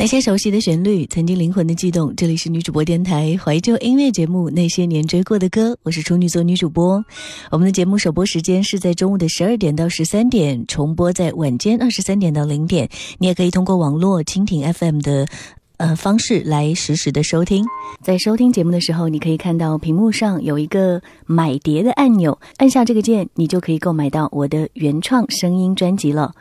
那些熟悉的旋律，曾经灵魂的悸动。这里是女主播电台怀旧音乐节目《那些年追过的歌》，我是处女座女主播。我们的节目首播时间是在中午的十二点到十三点，重播在晚间二十三点到零点。你也可以通过网络蜻蜓 FM 的呃方式来实时的收听。在收听节目的时候，你可以看到屏幕上有一个买碟的按钮，按下这个键，你就可以购买到我的原创声音专辑了。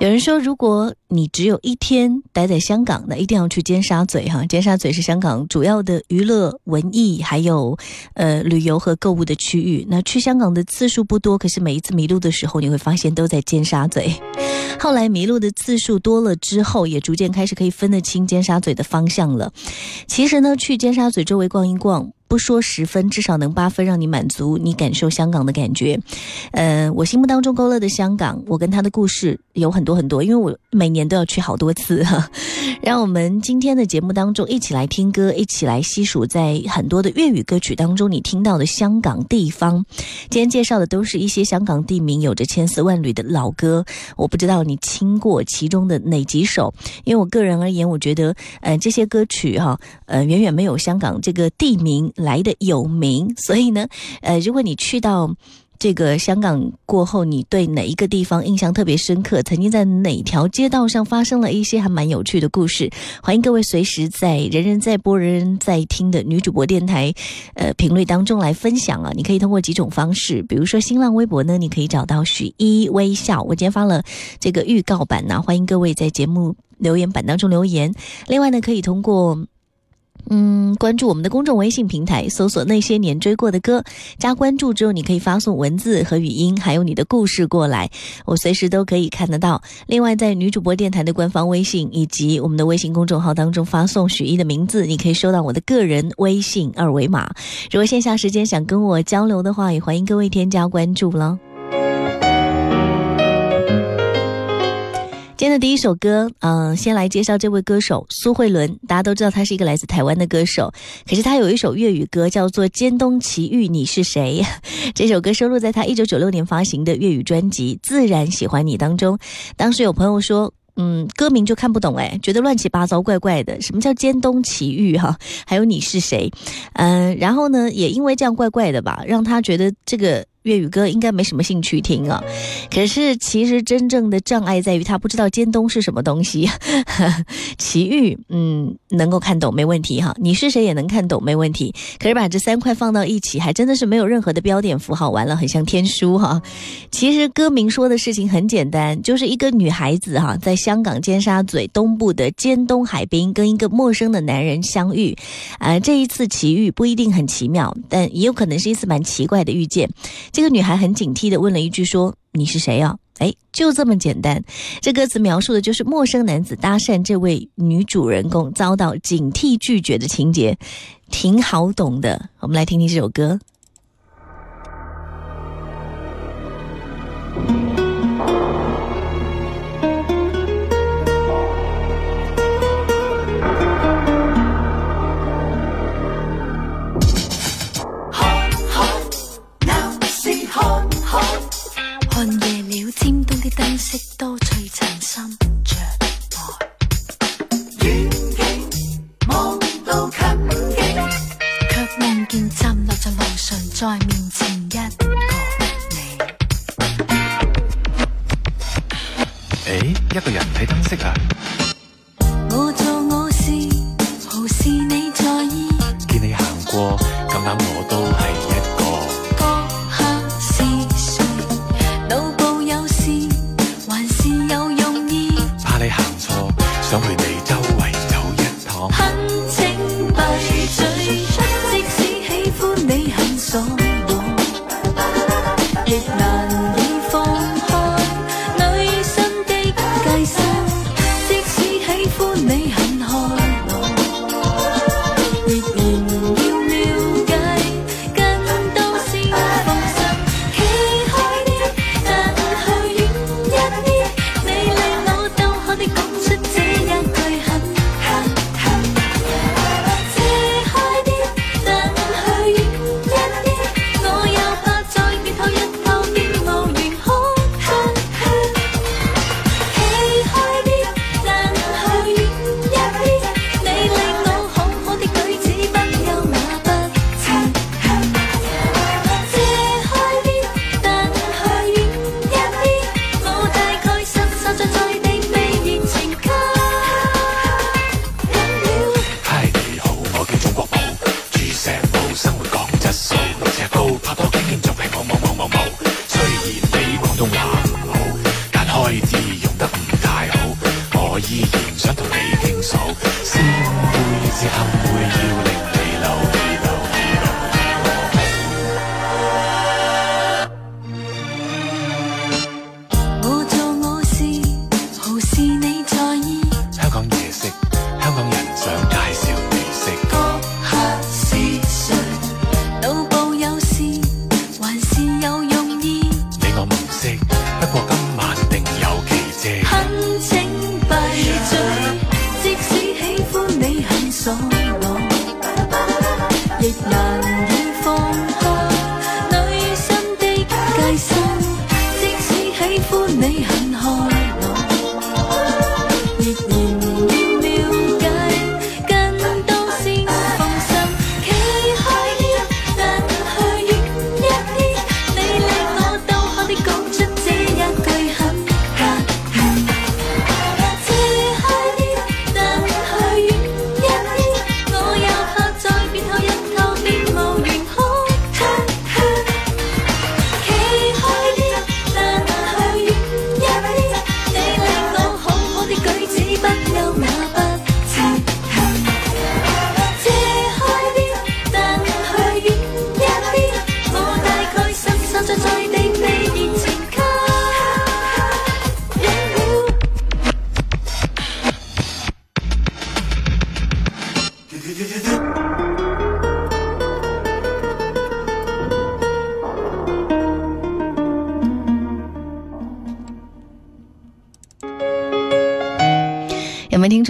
有人说，如果你只有一天待在香港，那一定要去尖沙咀哈。尖沙咀是香港主要的娱乐、文艺，还有呃旅游和购物的区域。那去香港的次数不多，可是每一次迷路的时候，你会发现都在尖沙咀。后来迷路的次数多了之后，也逐渐开始可以分得清尖沙咀的方向了。其实呢，去尖沙咀周围逛一逛。不说十分，至少能八分，让你满足，你感受香港的感觉。呃，我心目当中勾勒的香港，我跟他的故事有很多很多，因为我每年都要去好多次哈。让我们今天的节目当中一起来听歌，一起来细数在很多的粤语歌曲当中你听到的香港地方。今天介绍的都是一些香港地名，有着千丝万缕的老歌。我不知道你听过其中的哪几首，因为我个人而言，我觉得，呃，这些歌曲哈，呃，远远没有香港这个地名。来的有名，所以呢，呃，如果你去到这个香港过后，你对哪一个地方印象特别深刻？曾经在哪条街道上发生了一些还蛮有趣的故事？欢迎各位随时在“人人在播，人人在听”的女主播电台，呃，评论当中来分享啊！你可以通过几种方式，比如说新浪微博呢，你可以找到许一微笑，我今天发了这个预告版呢，欢迎各位在节目留言板当中留言。另外呢，可以通过。嗯，关注我们的公众微信平台，搜索那些年追过的歌，加关注之后，你可以发送文字和语音，还有你的故事过来，我随时都可以看得到。另外，在女主播电台的官方微信以及我们的微信公众号当中发送许一的名字，你可以收到我的个人微信二维码。如果线下时间想跟我交流的话，也欢迎各位添加关注了。今天的第一首歌，嗯，先来介绍这位歌手苏慧伦。大家都知道她是一个来自台湾的歌手，可是她有一首粤语歌叫做《尖东奇遇你是谁》。这首歌收录在她一九九六年发行的粤语专辑《自然喜欢你》当中。当时有朋友说，嗯，歌名就看不懂，哎，觉得乱七八糟、怪怪的。什么叫尖东奇遇？哈，还有你是谁？嗯，然后呢，也因为这样怪怪的吧，让他觉得这个。粤语歌应该没什么兴趣听啊，可是其实真正的障碍在于他不知道尖东是什么东西。奇遇，嗯，能够看懂没问题哈。你是谁也能看懂没问题。可是把这三块放到一起，还真的是没有任何的标点符号，完了很像天书哈。其实歌名说的事情很简单，就是一个女孩子哈，在香港尖沙咀东部的尖东海滨跟一个陌生的男人相遇，啊，这一次奇遇不一定很奇妙，但也有可能是一次蛮奇怪的遇见。这个女孩很警惕的问了一句：“说你是谁呀？”哎，就这么简单。这歌词描述的就是陌生男子搭讪这位女主人公，遭到警惕拒绝的情节，挺好懂的。我们来听听这首歌。灯饰多璀璨心。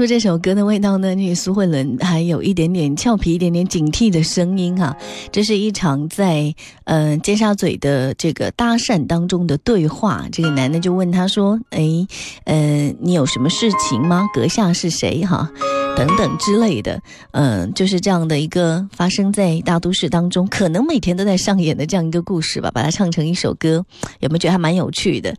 这首歌的味道呢？那个苏慧伦还有一点点俏皮、一点点警惕的声音哈、这是一场在呃尖沙咀的这个搭讪当中的对话。这个男的就问她说：“哎，呃，你有什么事情吗？阁下是谁？哈，等等之类的。嗯、就是这样的一个发生在大都市当中，可能每天都在上演的这样一个故事吧。把它唱成一首歌，有没有觉得还蛮有趣的？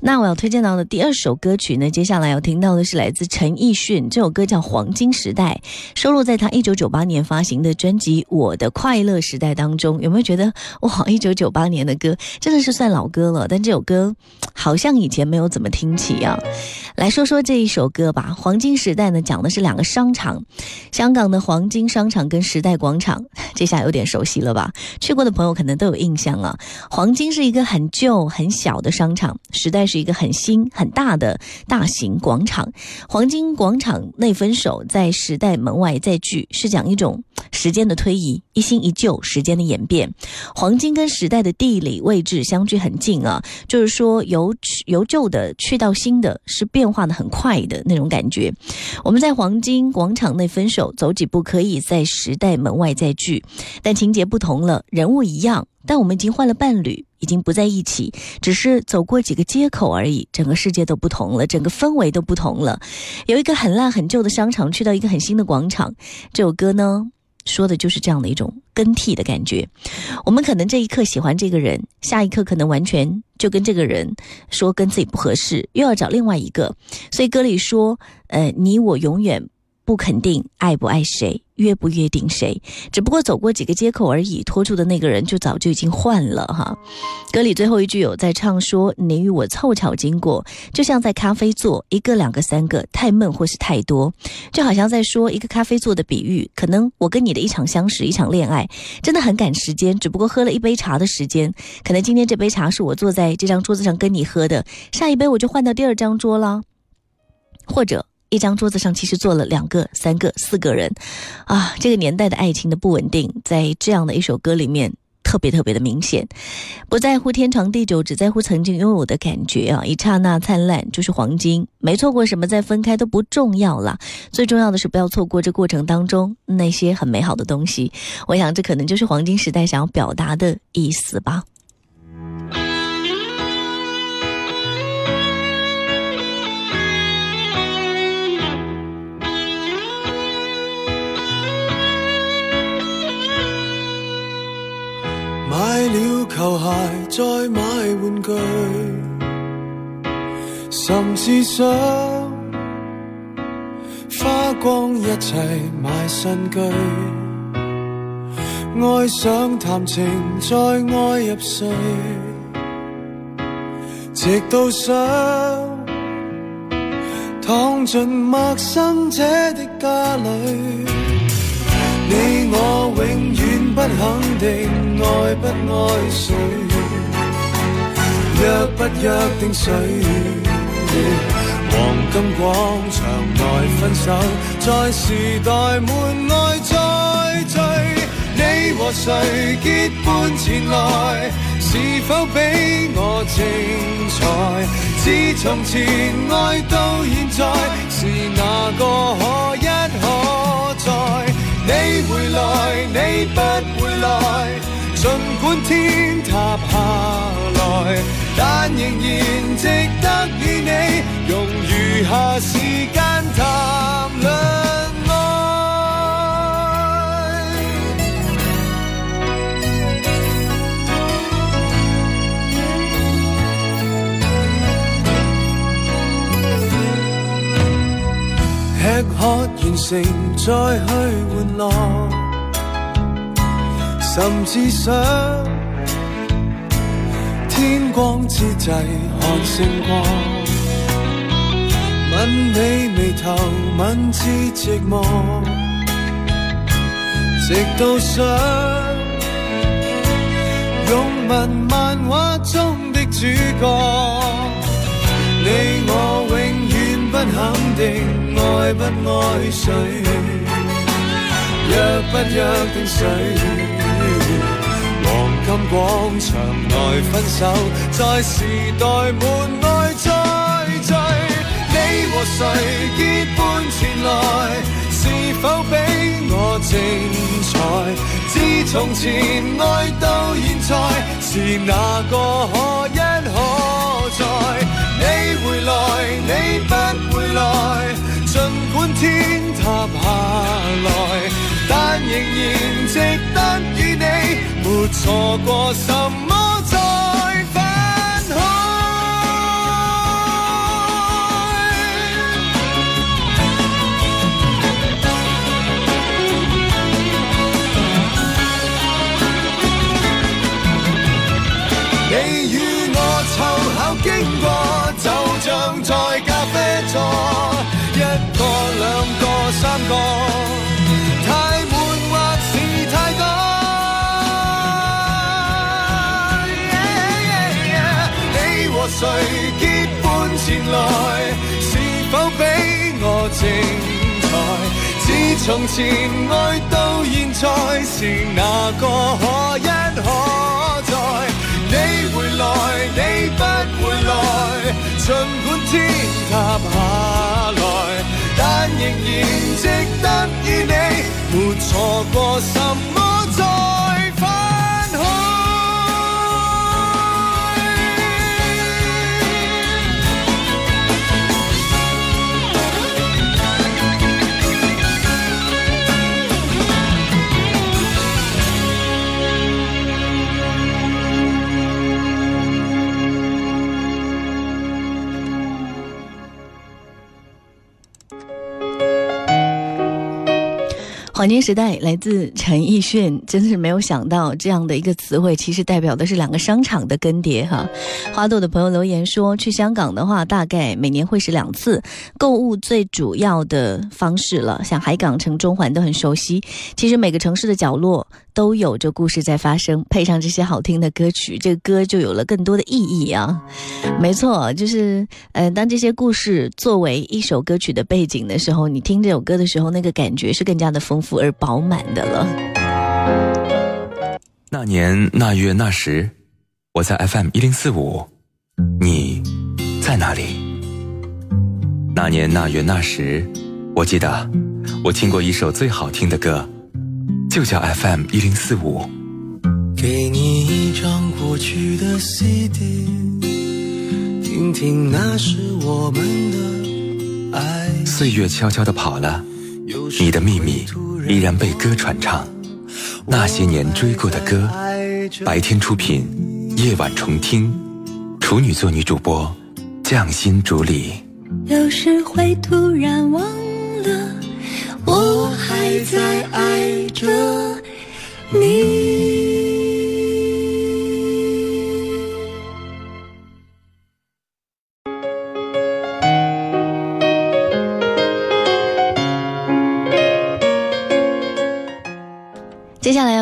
那我要推荐到的第二首歌曲呢，接下来要听到的是来自陈奕迅，这首歌叫《黄金时代》，收录在他一九九八年发行的专辑《我的快乐时代》当中。有没有觉得哇，一九九八年的歌真的是算老歌了？但这首歌好像以前没有怎么听起啊。来说说这一首歌吧，《黄金时代》呢，讲的是两个商场，香港的黄金商场跟时代广场，这下有点熟悉了吧？去过的朋友可能都有印象啊。黄金是一个很旧很小的商场，时代是一个很新很大的大型广场。黄金广场内分手，在时代门外再聚，是讲一种时间的推移，一新一旧，时间的演变。黄金跟时代的地理位置相距很近啊，就是说由由旧的去到新的，是变化的很快的那种感觉。我们在黄金广场内分手，走几步可以在时代门外再聚，但情节不同了，人物一样，但我们已经换了伴侣，已经不在一起，只是走过几个街口而已，整个世界都不同了，整个氛围都不同了。有一个很烂很旧的商场，去到一个很新的广场，这首歌呢。说的就是这样的一种更替的感觉。我们可能这一刻喜欢这个人，下一刻可能完全就跟这个人说跟自己不合适，又要找另外一个。所以歌里说，呃，你我永远。不肯定爱不爱谁，约不约定谁，只不过走过几个街口而已。拖住的那个人就早就已经换了哈。歌里最后一句有在唱说：“你与我凑巧经过，就像在咖啡座，一个、两个、三个，太闷或是太多，就好像在说一个咖啡座的比喻。可能我跟你的一场相识，一场恋爱，真的很赶时间，只不过喝了一杯茶的时间。可能今天这杯茶是我坐在这张桌子上跟你喝的，下一杯我就换到第二张桌了，或者。”一张桌子上其实坐了两个、三个、四个人，啊，这个年代的爱情的不稳定，在这样的一首歌里面特别特别的明显。不在乎天长地久，只在乎曾经拥有的感觉啊！一刹那灿烂就是黄金，没错过什么，再分开都不重要了。最重要的是不要错过这过程当中那些很美好的东西。我想这可能就是黄金时代想要表达的意思吧。球鞋，再买玩具，甚至想花光一切买新居。爱上谈情，再爱入睡，直到想躺进陌生者的家里。你我永远不肯定爱不爱谁，约不约定谁？黄金广场内分手，在时代门外再聚。你和谁结伴？前来？是否比我精彩？自从前爱到现在，是哪个可一可再？你回来，你不来，尽管天塌下来，但仍然值得与你用余下时间谈论爱。吃喝。完成再去玩乐，甚至想天光之际看星光，吻你眉头，吻至寂寞，直到想拥吻漫画中的主角，你我永远不肯定。爱不爱谁，约不约定谁？黄金广场内分手，在时代门外再聚。你和谁结伴前来？是否比我精彩？自从前爱到现在，是哪个可一可再？你回来，你不回来。尽管天塌下来，但仍然值错过什么再分开。你与我凑巧经过，就像在咖啡座。一个两个三个，前来？是否比我精彩？自从前爱到现在，是哪个可一可再？你回来，你不回来，尽管天塌下来。但仍然值得与你，没错过什么再黄金时代来自陈奕迅，真是没有想到这样的一个词汇，其实代表的是两个商场的更迭哈。花朵的朋友留言说，去香港的话，大概每年会是两次购物最主要的方式了，像海港城、中环都很熟悉。其实每个城市的角落。都有着故事在发生，配上这些好听的歌曲，这个歌就有了更多的意义啊！没错，就是，呃，当这些故事作为一首歌曲的背景的时候，你听这首歌的时候，那个感觉是更加的丰富而饱满的了。那年那月那时，我在 FM 一零四五，你在哪里？那年那月那时，我记得我听过一首最好听的歌。就叫 FM 一零四五。给你一张过去的 CD，听听那是我们的爱。岁月悄悄地跑了，你的秘密依然被歌传唱。那些年追过的歌，白天出品，夜晚重听。处女座女主播，匠心主理。有时会突然忘了，我还在爱着。你。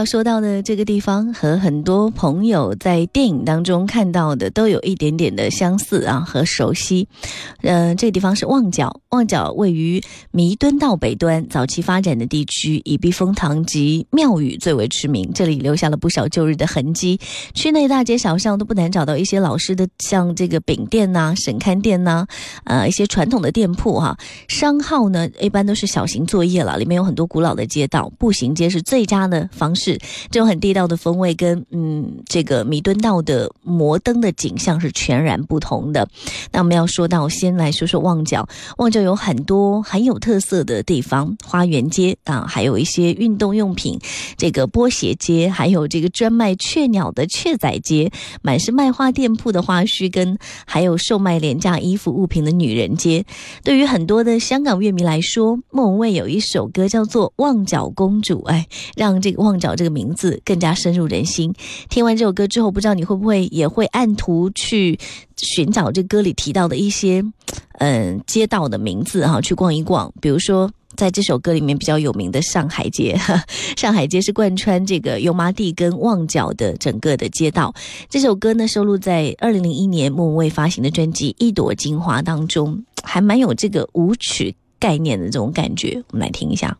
说到的这个地方，和很多朋友在电影当中看到的都有一点点的相似啊和熟悉。嗯，这个地方是旺角，旺角位于弥敦道北端，早期发展的地区以避风塘及庙宇最为知名，这里留下了不少旧日的痕迹。区内大街小巷都不难找到一些老式的，像这个饼店呐、省刊店呐，呃，一些传统的店铺哈。商号呢，一般都是小型作业了，里面有很多古老的街道，步行街是最佳的。方式，这种很地道的风味跟嗯，这个弥敦道的摩登的景象是全然不同的。那我们要说到，先来说说旺角。旺角有很多很有特色的地方，花园街啊，还有一些运动用品，这个波鞋街，还有这个专卖雀鸟的雀仔街，满是卖花店铺的花墟，跟还有售卖廉价衣服物品的女人街。对于很多的香港乐迷来说，莫文蔚有一首歌叫做《旺角公主》，哎，让这个。旺角这名字更加深入人心。听完这首歌之后，不知道你会不会也会按图去寻找这歌里提到的一些嗯街道的名字哈，去逛一逛。比如说，在这首歌里面比较有名的上海街，上海街是贯穿这个油麻地跟旺角的整个的街道。这首歌呢，收录在二零零一年莫文蔚发行的专辑《一朵金花》当中，还蛮有这个舞曲概念的这种感觉。我们来听一下。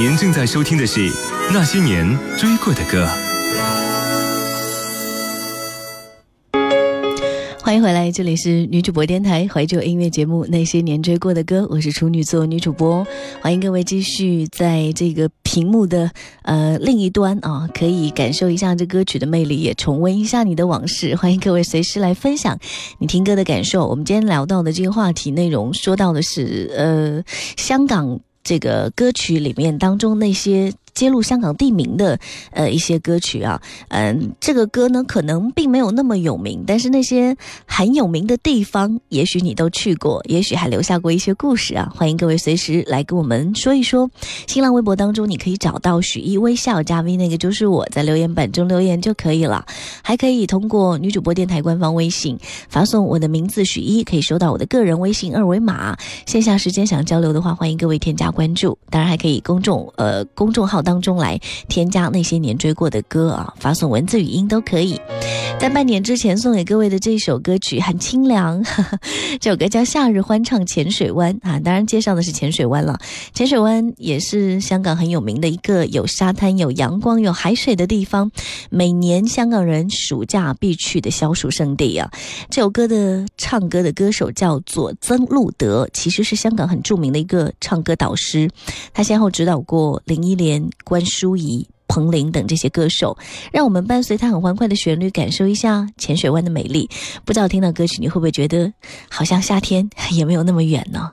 您正在收听的是《那些年追过的歌》。欢迎回来，这里是女主播电台怀旧音乐节目《那些年追过的歌》，我是处女座女主播，欢迎各位继续在这个屏幕的呃另一端啊，可以感受一下这歌曲的魅力，也重温一下你的往事。欢迎各位随时来分享你听歌的感受。我们今天聊到的这个话题内容，说到的是呃香港这个歌曲里面当中那些。揭露香港地名的呃一些歌曲啊，嗯，这个歌呢可能并没有那么有名，但是那些很有名的地方，也许你都去过，也许还留下过一些故事啊。欢迎各位随时来跟我们说一说。新浪微博当中你可以找到许一微笑加 V，那个就是我在留言板中留言就可以了。还可以通过女主播电台官方微信发送我的名字许一，可以收到我的个人微信二维码。线下时间想交流的话，欢迎各位添加关注。当然还可以公众呃公众号当中来添加那些年追过的歌啊，发送文字语音都可以。在半年之前送给各位的这首歌曲很清凉，这首歌叫《夏日欢唱浅水湾》啊，当然介绍的是浅水湾了。浅水湾也是香港很有名的一个有沙滩、有阳光、有海水的地方，每年香港人暑假必去的消暑圣地啊。这首歌的唱歌的歌手叫做曾路德，其实是香港很著名的一个唱歌导师，他先后指导过林忆莲、关淑怡。彭羚等这些歌手，让我们伴随她很欢快的旋律，感受一下浅水湾的美丽。不知道听到歌曲，你会不会觉得好像夏天也没有那么远呢？